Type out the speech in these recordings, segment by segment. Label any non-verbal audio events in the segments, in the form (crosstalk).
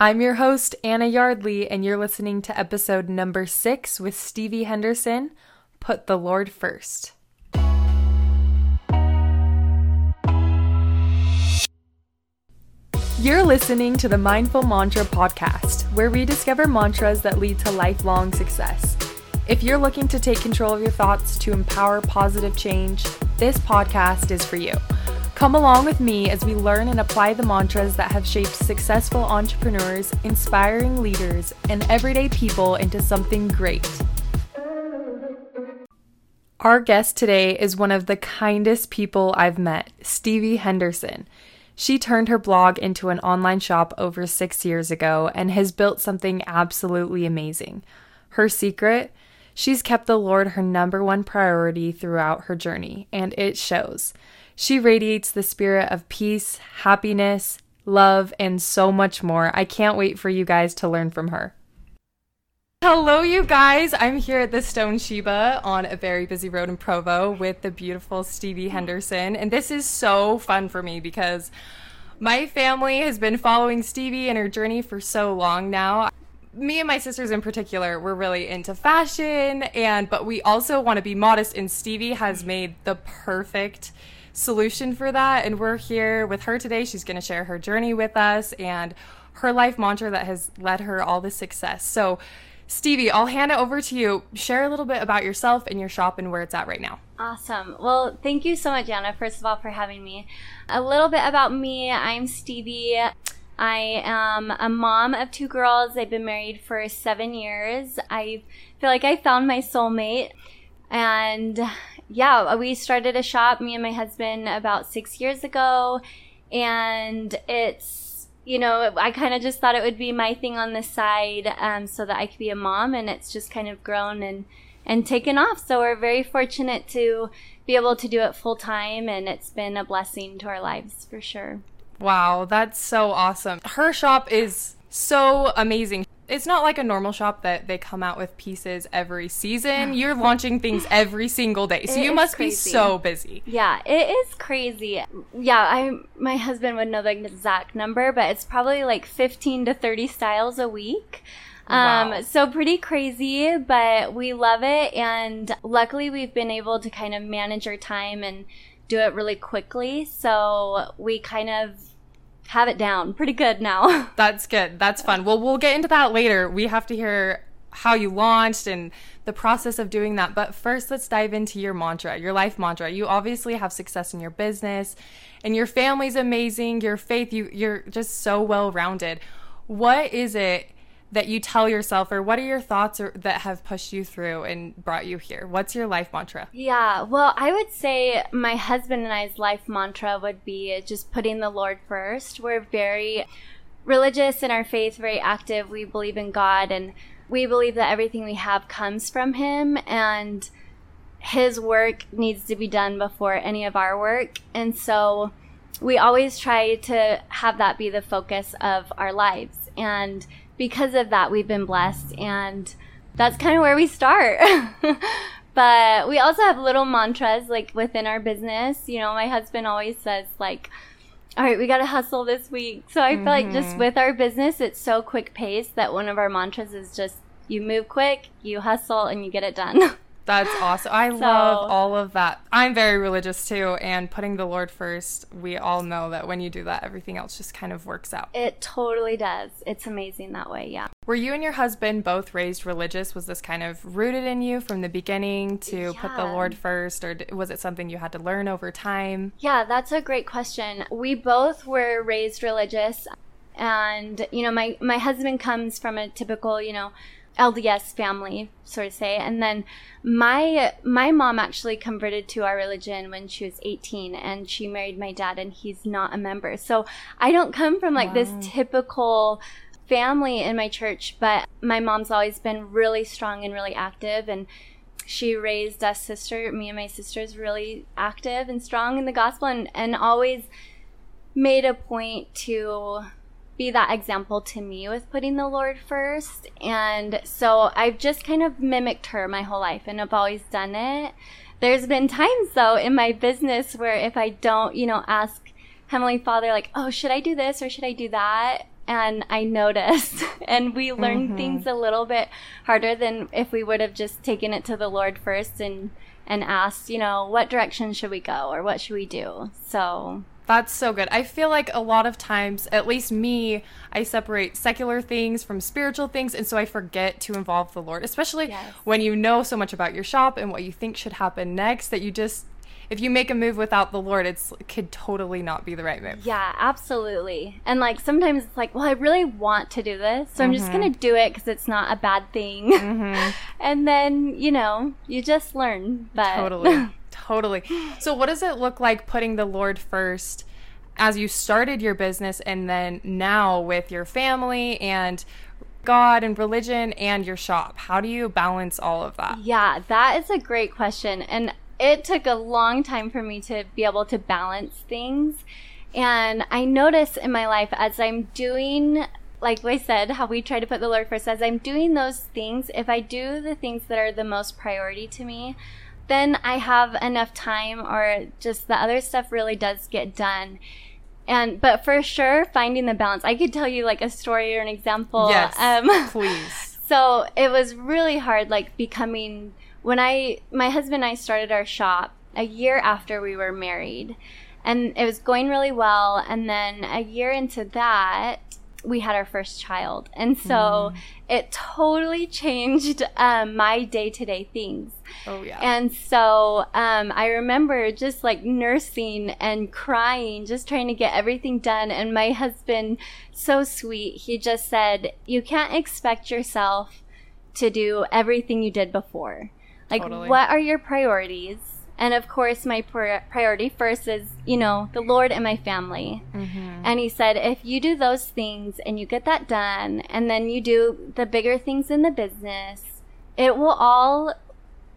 I'm your host, Anna Yardley, and you're listening to episode number six with Stevie Henderson Put the Lord First. You're listening to the Mindful Mantra podcast, where we discover mantras that lead to lifelong success. If you're looking to take control of your thoughts to empower positive change, this podcast is for you. Come along with me as we learn and apply the mantras that have shaped successful entrepreneurs, inspiring leaders, and everyday people into something great. Our guest today is one of the kindest people I've met, Stevie Henderson. She turned her blog into an online shop over six years ago and has built something absolutely amazing. Her secret? She's kept the Lord her number one priority throughout her journey, and it shows. She radiates the spirit of peace, happiness, love, and so much more. I can't wait for you guys to learn from her. Hello, you guys. I'm here at the Stone Sheba on a very busy road in Provo with the beautiful Stevie Henderson. And this is so fun for me because my family has been following Stevie and her journey for so long now. Me and my sisters in particular, we're really into fashion and but we also want to be modest and Stevie has made the perfect solution for that and we're here with her today. She's going to share her journey with us and her life mantra that has led her all the success. So Stevie, I'll hand it over to you. Share a little bit about yourself and your shop and where it's at right now. Awesome. Well, thank you so much, Anna, first of all, for having me. A little bit about me I'm Stevie. I am a mom of two girls. I've been married for seven years. I feel like I found my soulmate. And yeah, we started a shop, me and my husband, about six years ago. And it's you know, I kind of just thought it would be my thing on the side um, so that I could be a mom, and it's just kind of grown and and taken off. So we're very fortunate to be able to do it full time, and it's been a blessing to our lives for sure. Wow, that's so awesome. Her shop is so amazing it's not like a normal shop that they come out with pieces every season. You're launching things (laughs) every single day. So it you must crazy. be so busy. Yeah, it is crazy. Yeah, I my husband would know the exact number, but it's probably like 15 to 30 styles a week. Um, wow. so pretty crazy, but we love it. And luckily we've been able to kind of manage our time and do it really quickly. So we kind of have it down pretty good now. (laughs) That's good. That's fun. Well, we'll get into that later. We have to hear how you launched and the process of doing that. But first, let's dive into your mantra, your life mantra. You obviously have success in your business and your family's amazing, your faith, you you're just so well-rounded. What is it that you tell yourself or what are your thoughts or, that have pushed you through and brought you here? What's your life mantra? Yeah well i would say my husband and i's life mantra would be just putting the lord first. We're very religious in our faith very active. We believe in god and we believe that everything we have comes from him and his work needs to be done before any of our work. And so we always try to have that be the focus of our lives. And because of that, we've been blessed. And that's kind of where we start. (laughs) but we also have little mantras like within our business. You know, my husband always says, like, all right, we got to hustle this week. So I mm-hmm. feel like just mm-hmm. with our business, it's so quick paced that one of our mantras is just you move quick, you hustle, and you get it done. (laughs) That's awesome. I so, love all of that. I'm very religious too, and putting the Lord first, we all know that when you do that, everything else just kind of works out. It totally does. It's amazing that way, yeah. Were you and your husband both raised religious? Was this kind of rooted in you from the beginning to yeah. put the Lord first, or was it something you had to learn over time? Yeah, that's a great question. We both were raised religious, and, you know, my, my husband comes from a typical, you know, LDS family, sort of say. And then my my mom actually converted to our religion when she was 18 and she married my dad and he's not a member. So I don't come from like wow. this typical family in my church, but my mom's always been really strong and really active and she raised us sister, me and my sisters really active and strong in the gospel and, and always made a point to be that example to me with putting the Lord first. And so I've just kind of mimicked her my whole life and I've always done it. There's been times though in my business where if I don't, you know, ask Heavenly Father, like, oh, should I do this or should I do that? and I noticed. (laughs) and we learned mm-hmm. things a little bit harder than if we would have just taken it to the Lord first and and asked, you know, what direction should we go or what should we do? So that's so good. I feel like a lot of times, at least me, I separate secular things from spiritual things. And so I forget to involve the Lord, especially yes. when you know so much about your shop and what you think should happen next that you just, if you make a move without the Lord, it's, it could totally not be the right move. Yeah, absolutely. And like sometimes it's like, well, I really want to do this. So mm-hmm. I'm just going to mm-hmm. do it because it's not a bad thing. Mm-hmm. (laughs) and then, you know, you just learn. But totally. (laughs) Totally. So, what does it look like putting the Lord first as you started your business and then now with your family and God and religion and your shop? How do you balance all of that? Yeah, that is a great question. And it took a long time for me to be able to balance things. And I notice in my life as I'm doing like I said, how we try to put the Lord first, as I'm doing those things, if I do the things that are the most priority to me, then I have enough time or just the other stuff really does get done. And but for sure finding the balance. I could tell you like a story or an example. Yes. Um, (laughs) please. So it was really hard like becoming when I my husband and I started our shop a year after we were married. And it was going really well and then a year into that we had our first child. And so mm. it totally changed um, my day to day things. Oh, yeah. And so um, I remember just like nursing and crying, just trying to get everything done. And my husband, so sweet, he just said, You can't expect yourself to do everything you did before. Like, totally. what are your priorities? And of course, my priority first is, you know, the Lord and my family. Mm-hmm. And he said, if you do those things and you get that done, and then you do the bigger things in the business, it will all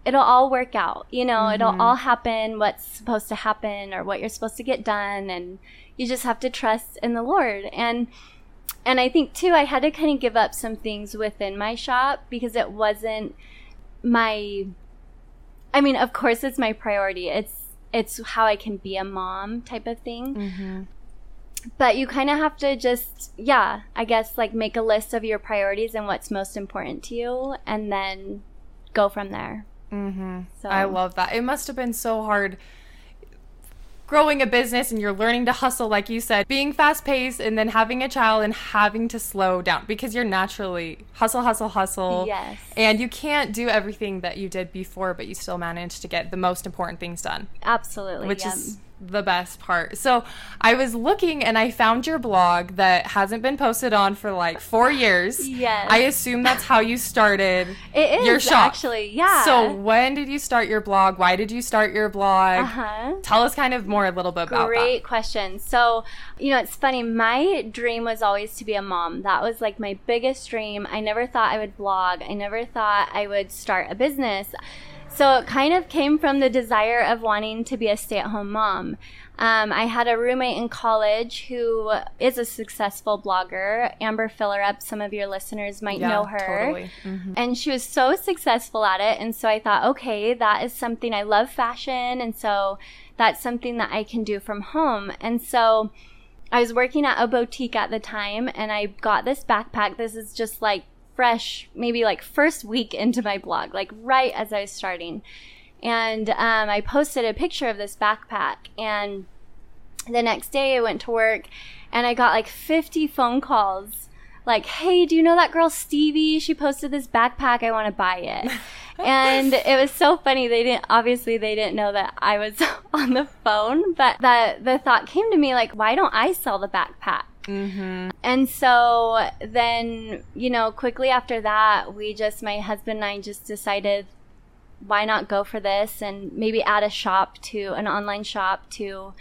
it'll all work out. You know, mm-hmm. it'll all happen what's supposed to happen or what you're supposed to get done and you just have to trust in the Lord. And and I think too I had to kind of give up some things within my shop because it wasn't my I mean, of course, it's my priority. It's it's how I can be a mom type of thing. Mm-hmm. But you kind of have to just, yeah, I guess like make a list of your priorities and what's most important to you, and then go from there. Mm-hmm. So I love that. It must have been so hard growing a business and you're learning to hustle, like you said, being fast paced and then having a child and having to slow down because you're naturally hustle, hustle, hustle. Yes. And you can't do everything that you did before, but you still manage to get the most important things done. Absolutely. Which is the best part. So I was looking and I found your blog that hasn't been posted on for like four years. (laughs) Yes. I assume that's how you started (laughs) it is, your shop. actually. Yeah. So when did you start your blog? Why did you start your blog? Uh-huh. Tell us kind of more a little bit Great about that. Great question. So, you know, it's funny. My dream was always to be a mom. That was like my biggest dream. I never thought I would blog. I never thought I would start a business. So it kind of came from the desire of wanting to be a stay at home mom. Um, I had a roommate in college who is a successful blogger, Amber Fillerup. Some of your listeners might yeah, know her. Totally. Mm-hmm. And she was so successful at it. And so I thought, okay, that is something I love fashion. And so that's something that I can do from home. And so I was working at a boutique at the time and I got this backpack. This is just like fresh, maybe like first week into my blog, like right as I was starting. And um, I posted a picture of this backpack. And the next day I went to work and I got like 50 phone calls like, hey, do you know that girl Stevie? She posted this backpack. I want to buy it. (laughs) and it was so funny. They didn't, obviously, they didn't know that I was (laughs) on the phone, but the, the thought came to me like, why don't I sell the backpack? Mm-hmm. And so then, you know, quickly after that, we just, my husband and I just decided, why not go for this and maybe add a shop to an online shop to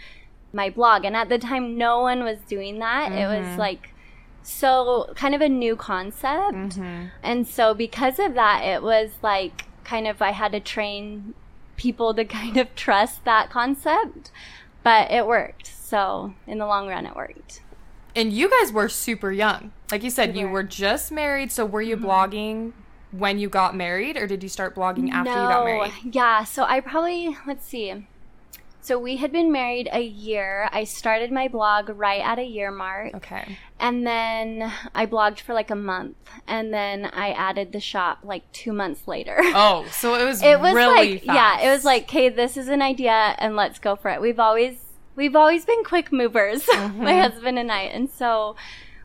my blog. And at the time, no one was doing that. Mm-hmm. It was mm-hmm. like, so kind of a new concept. Mm-hmm. And so because of that, it was like kind of I had to train people to (laughs) kind of trust that concept, but it worked. So in the long run, it worked and you guys were super young. Like you said, we you were just married. So were you mm-hmm. blogging when you got married, or did you start blogging after no. you got married? Yeah. So I probably let's see. So we had been married a year. I started my blog right at a year mark. Okay. And then I blogged for like a month. And then I added the shop like two months later. (laughs) Oh, so it was it was really like yeah, it was like, okay, this is an idea and let's go for it. We've always we've always been quick movers, (laughs) Mm-hmm. my husband and I. And so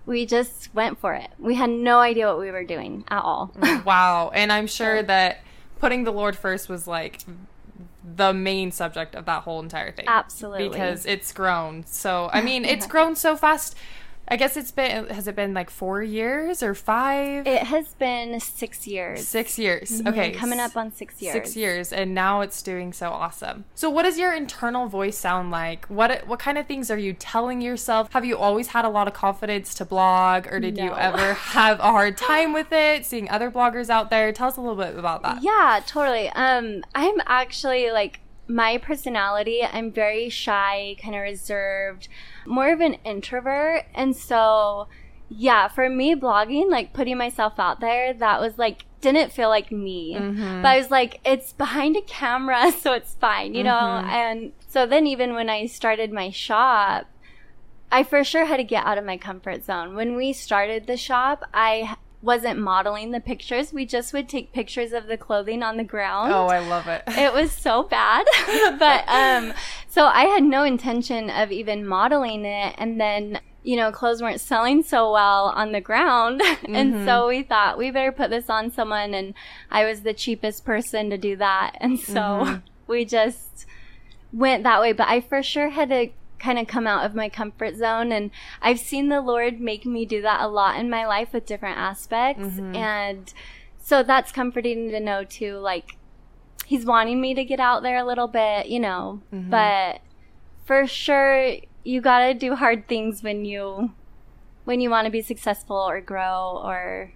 we just went for it. We had no idea what we were doing at all. (laughs) wow. And I'm sure that putting the Lord first was like the main subject of that whole entire thing. Absolutely. Because it's grown. So, I mean, it's (laughs) grown so fast. I guess it's been, has it been like four years or five? It has been six years. Six years. Mhm, Okay. Coming up on six years. Six years, and now it's doing so awesome. So, what does your internal voice sound like? What what kind of things are you telling yourself? Have you always had a lot of confidence to blog, or did you ever (laughs) have a hard time with it? Seeing other bloggers out there, tell us a little bit about that. Yeah, totally. Um, I'm actually like my personality. I'm very shy, kind of reserved, more of an introvert, and so yeah, for me, blogging, like putting myself out there, that was like didn't feel like me. Mhm. But I was like, it's behind a camera, (laughs) so it's fine, you know. Mhm. And so then, even when I started my shop. I for sure had to get out of my comfort zone. When we started the shop, I wasn't modeling the pictures. We just would take pictures of the clothing on the ground. Oh, I love it. it was so bad. (laughs) but um so I had no intention of even modeling it and then you know, clothes weren't selling so well on the ground. (laughs) and so we thought we better put this on someone and I was the cheapest person to do that. And so (laughs) we just went that way. But I for sure had to kind of come out of my comfort zone and I've seen the Lord make me do that a lot in my life with different aspects mm-hmm. and so that's comforting to know too like he's wanting me to get out there a little bit, you know, mm-hmm. but for sure you got to do hard things when you when you want to be successful or grow or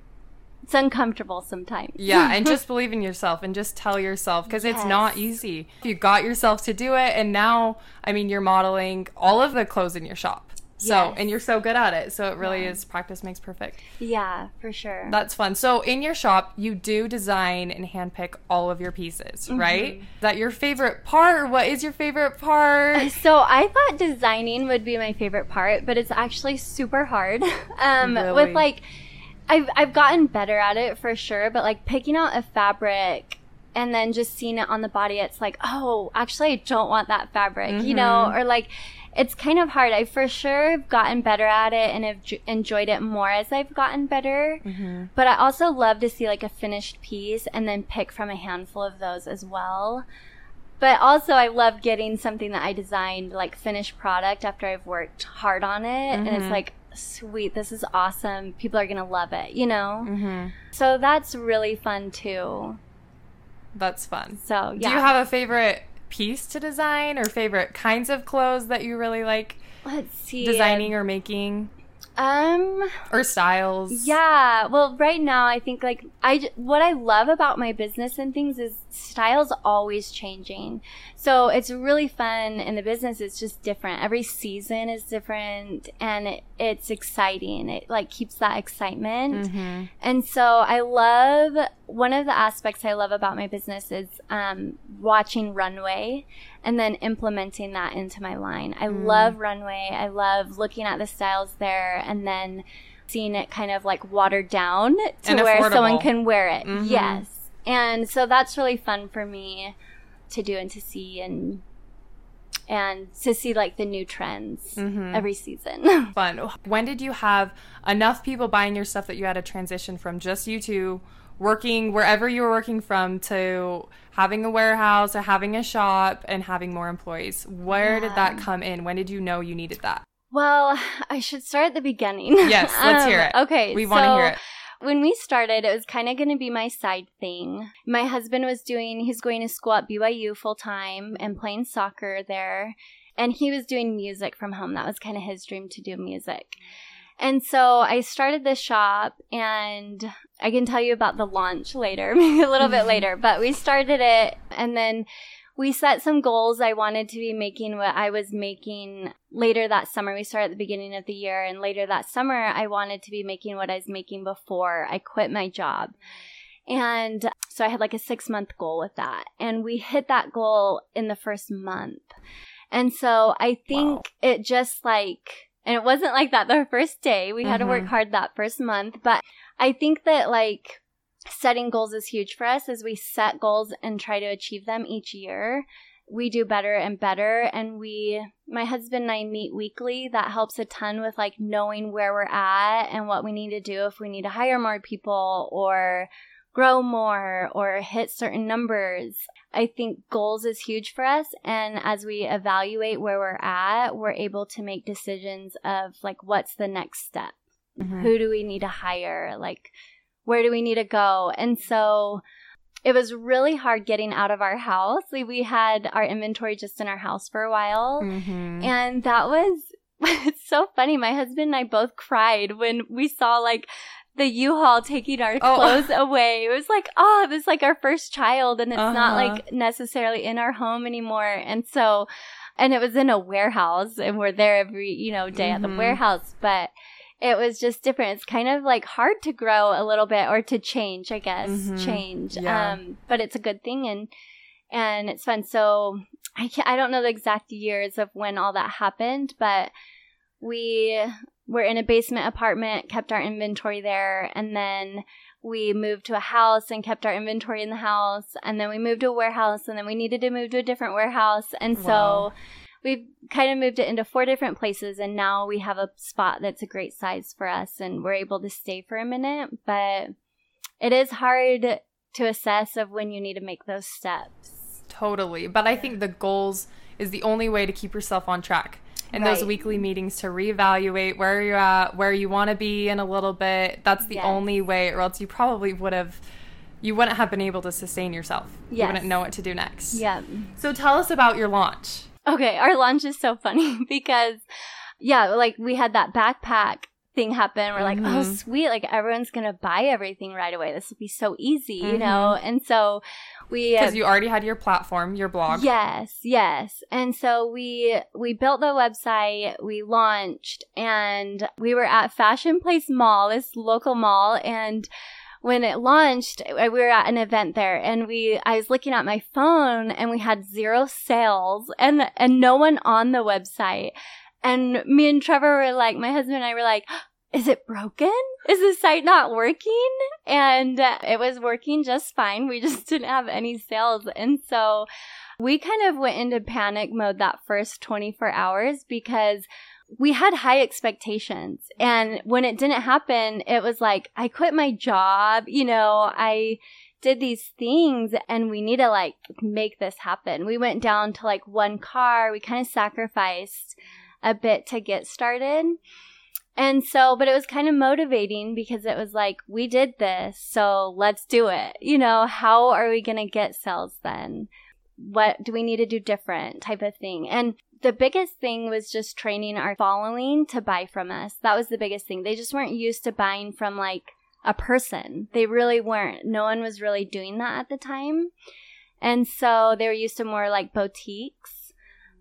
it's uncomfortable sometimes. Yeah, (laughs) and just believe in yourself and just tell yourself because it's not easy. You got yourself to do it, and now, I mean, you're modeling all of the clothes in your shop. So, Yes. and you're so good at it. So, it really Yeah. is practice makes perfect. yeah, for sure. That's fun. So, in your shop, you do design and handpick all of your pieces, Mm-hmm. right? Is that your favorite part? What is your favorite part? So I thought designing would be my favorite part, but it's actually super hard. (laughs) Um, Really? with like, I've I've gotten better at it for sure, but like picking out a fabric and then just seeing it on the body, it's like, oh, actually, I don't want that fabric, you know, Mm-hmm. or like. It's kind of hard. I for sure have gotten better at it and have j- enjoyed it more as I've gotten better. Mm-hmm. But I also love to see like a finished piece and then pick from a handful of those as well. But also, I love getting something that I designed, like finished product, after I've worked hard on it. And it's Mhm. like, sweet, this is awesome. People are going to love it, you know? Mm-hmm. So that's really fun too. That's fun. So, yeah. Do you have a favorite piece to design or favorite kinds of clothes that you really like Let's see. designing or making Um, or styles? Yeah. Well, right now I think like I what I love about my business and things is styles always changing. So it's really fun in the business. It's just different. Every season is different and it, it's exciting. It like keeps that excitement. Mm-hmm. And so I love one of the aspects I love about my business is um, watching runway and then implementing that into my line. I love runway. I love looking at the styles there and then seeing it kind of like watered down to And where someone can wear it. Mhm. Yes. And so that's really fun for me to do and to see and and to see like the new trends Mhm. every season. (laughs) Fun. When did you have enough people buying your stuff that you had to transition from just you two working wherever you were working from to having a warehouse or having a shop and having more employees? Where did that come in? When did you know you needed that? Well, I should start at the beginning. Yes, let's (laughs) um, hear it. Okay, We want to so hear it. When we started, it was kind of going to be my side thing. My husband was doing, he's going to school at BYU full time and playing soccer there. And he was doing music from home. That was kind of his dream to do music. And so I started this shop, and I can tell you about the launch later, (laughs) maybe a little bit later. But we started it, and then we set some goals. I wanted to be making what I was making later that summer. We started at the beginning of the year, and later that summer, I wanted to be making what I was making before I quit my job. And so I had like a six month goal with that. And we hit that goal in the first month. And so I think wow. it just like, and it wasn't like that the first day. We mm-hmm. had to work mm-hmm. hard that first month. But I think that like setting goals is huge for us as we set goals and try to achieve them each year we do better and better and we my husband and I meet weekly that helps a ton with like knowing where we're at and what we need to do if we need to hire more people or grow more or hit certain numbers. I think goals is huge for us and as we evaluate where we're at, we're able to make decisions of like what's the next step. Mm-hmm. Who do we need to hire? Like where do we need to go? And so it was really hard getting out of our house. We, we had our inventory just in our house for a while. Mm-hmm. And that was, it's (laughs) so funny. My husband and I both cried when we saw like the U-Haul taking our oh. clothes away. It was like, oh, it was like our first child and it's uh-huh. not like necessarily in our home anymore. And so, and it was in a warehouse and we're there every, you know, day mm-hmm. at the mm-hmm. warehouse. But it was just different. It's kind of like hard to grow a little bit or to change, I guess, mm-hmm. change. Yeah. Um, but it's a good thing and and it's fun. So I can't, I don't know the exact years of when all that happened, but we were in a basement apartment, kept our inventory there, and then we moved to a house and kept our inventory in the house, and then we moved to a warehouse, and then we needed to move to a different warehouse, and wow. so we've kind of moved it into four different places and now we have a spot that's a great size for us and we're able to stay for a minute but it is hard to assess of when you need to make those steps totally but i think the goals is the only way to keep yourself on track in right. those weekly meetings to reevaluate where you're at where you want to be in a little bit that's the yes. only way or else you probably would have you wouldn't have been able to sustain yourself yes. you wouldn't know what to do next yeah so tell us about your launch Okay, our launch is so funny (laughs) because, yeah, like we had that backpack thing happen. We're like, oh, mm-hmm. oh, sweet. Like everyone's going to buy everything right away. This will be so easy, mm-hmm. you know? And so we. Because uh, you already had your platform, your blog. Yes, yes. And so we, we built the website, we launched, and we were at Fashion Place Mall, this local mall, and when it launched, we were at an event there and we, I was looking at my phone and we had zero sales and, and no one on the website. And me and Trevor were like, my husband and I were like, is it broken? Is the site not working? And uh, it was working just fine. We (laughs) just didn't have any sales. And so we kind of went into panic mode that first 24 hours because we had high expectations. And when it didn't happen, it was like, I quit my job, you know, I did these things and we need to like make this happen. We went down to like one car. We kind of sacrificed a bit to get started. And so, but it was kind of motivating because it was like, we did this, so let's do it. You know, how are we going to get sales then? What do we need to do different type of thing? And the biggest thing was just training our following to buy from us. That was the biggest thing. They just weren't used to buying from like a person. They really weren't. No one was really doing that at the time. And so they were used to more like boutiques.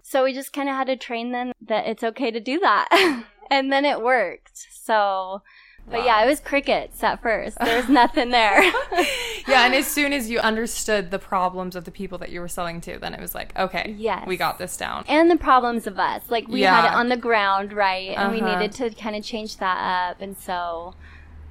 So we just kind of had to train them that it's okay to do that. (laughs) and then it worked. So but wow. yeah, it was crickets at first. There was nothing there. (laughs) yeah, and as soon as you understood the problems of the people that you were selling to, then it was like, okay, yes. we got this down. And the problems of us. Like we yeah. had it on the ground, right? And uh-huh. we needed to kind of change that up. And so,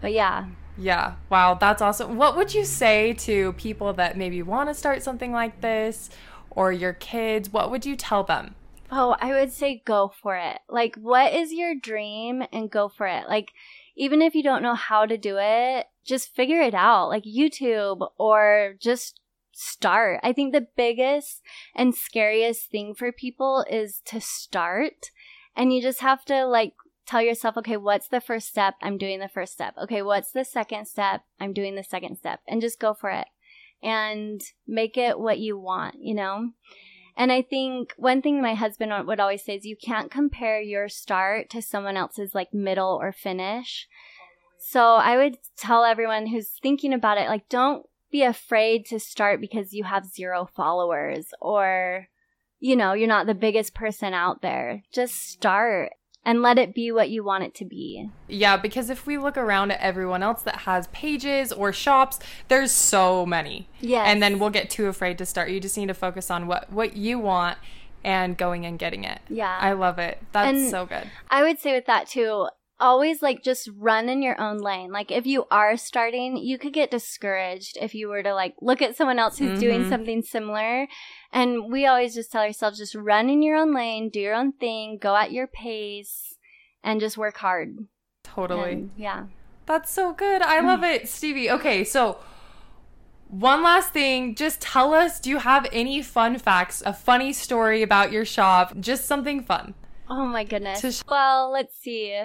but yeah. Yeah. Wow, that's awesome. What would you say to people that maybe want to start something like this or your kids? What would you tell them? Oh, I would say go for it. Like, what is your dream and go for it? Like, even if you don't know how to do it, just figure it out, like YouTube or just start. I think the biggest and scariest thing for people is to start. And you just have to like tell yourself, okay, what's the first step? I'm doing the first step. Okay, what's the second step? I'm doing the second step. And just go for it and make it what you want, you know? And I think one thing my husband would always say is you can't compare your start to someone else's like middle or finish. So I would tell everyone who's thinking about it, like, don't be afraid to start because you have zero followers or, you know, you're not the biggest person out there. Just start and let it be what you want it to be. Yeah, because if we look around at everyone else that has pages or shops, there's so many. Yeah. And then we'll get too afraid to start. You just need to focus on what what you want and going and getting it. Yeah. I love it. That's And- so good. I would say with that too, always like just run in your own lane. Like if you are starting, you could get discouraged if you were to like look at someone else who's doing Mhm. something similar. And we always just tell ourselves just run in your own lane, do your own thing, go at your pace, and just work hard. Totally. And, yeah. That's so good. I love it, Stevie. Okay, so one last thing, just tell us do you have any fun facts, a funny story about your shop, just something fun? Oh my goodness. Sh- well, let's see.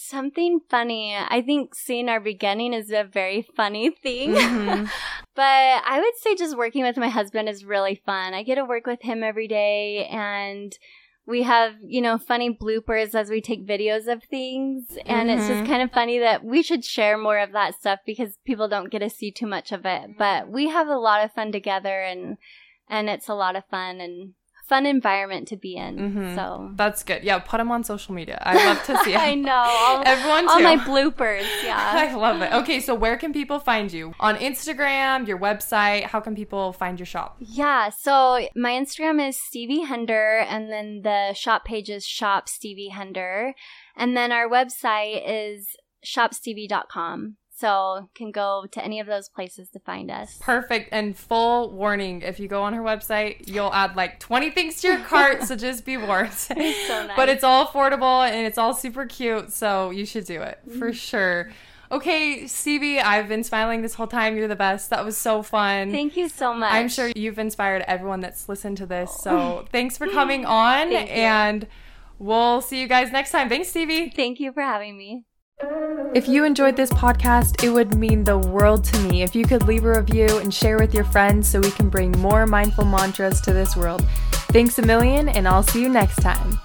Something funny. I think seeing our beginning is a very funny thing. Mhm. (laughs) But I would say just working with my husband is really fun. I get to work with him every day and we have, you know, funny bloopers as we take videos of things. And it's Mhm. just kind of funny that we should share more of that stuff because people don't get to see too much of it. But we have a lot of fun together and, and it's a lot of fun and fun environment to be in. Mhm. So That's good. Yeah, put them on social media. I love to see. (laughs) I know. All, (laughs) Everyone all my (laughs) bloopers. Yeah, I love it. Okay, so where can people find you? On Instagram, your website? How can people find your shop? Yeah, so my Instagram is Stevie Hender, and then the shop page is Shop Stevie Hender, and then our website is shopstevie.com. So can go to any of those places to find us. Perfect. And full warning if you go on her website, you'll add like 20 things to your cart, so (laughs) just be warned. It's so nice. But it's all affordable and it's all super cute, so you should do it Mm-hmm. for sure. Okay, Stevie, I've been smiling this whole time. You're the best. That was so fun. Thank you so much. I'm sure you've inspired everyone that's listened to this. So (laughs) thanks for coming on, and we'll see you guys next time. Thanks, Stevie. Thank you for having me. If you enjoyed this podcast, it would mean the world to me if you could leave a review and share with your friends so we can bring more mindful mantras to this world. Thanks a million, and I'll see you next time.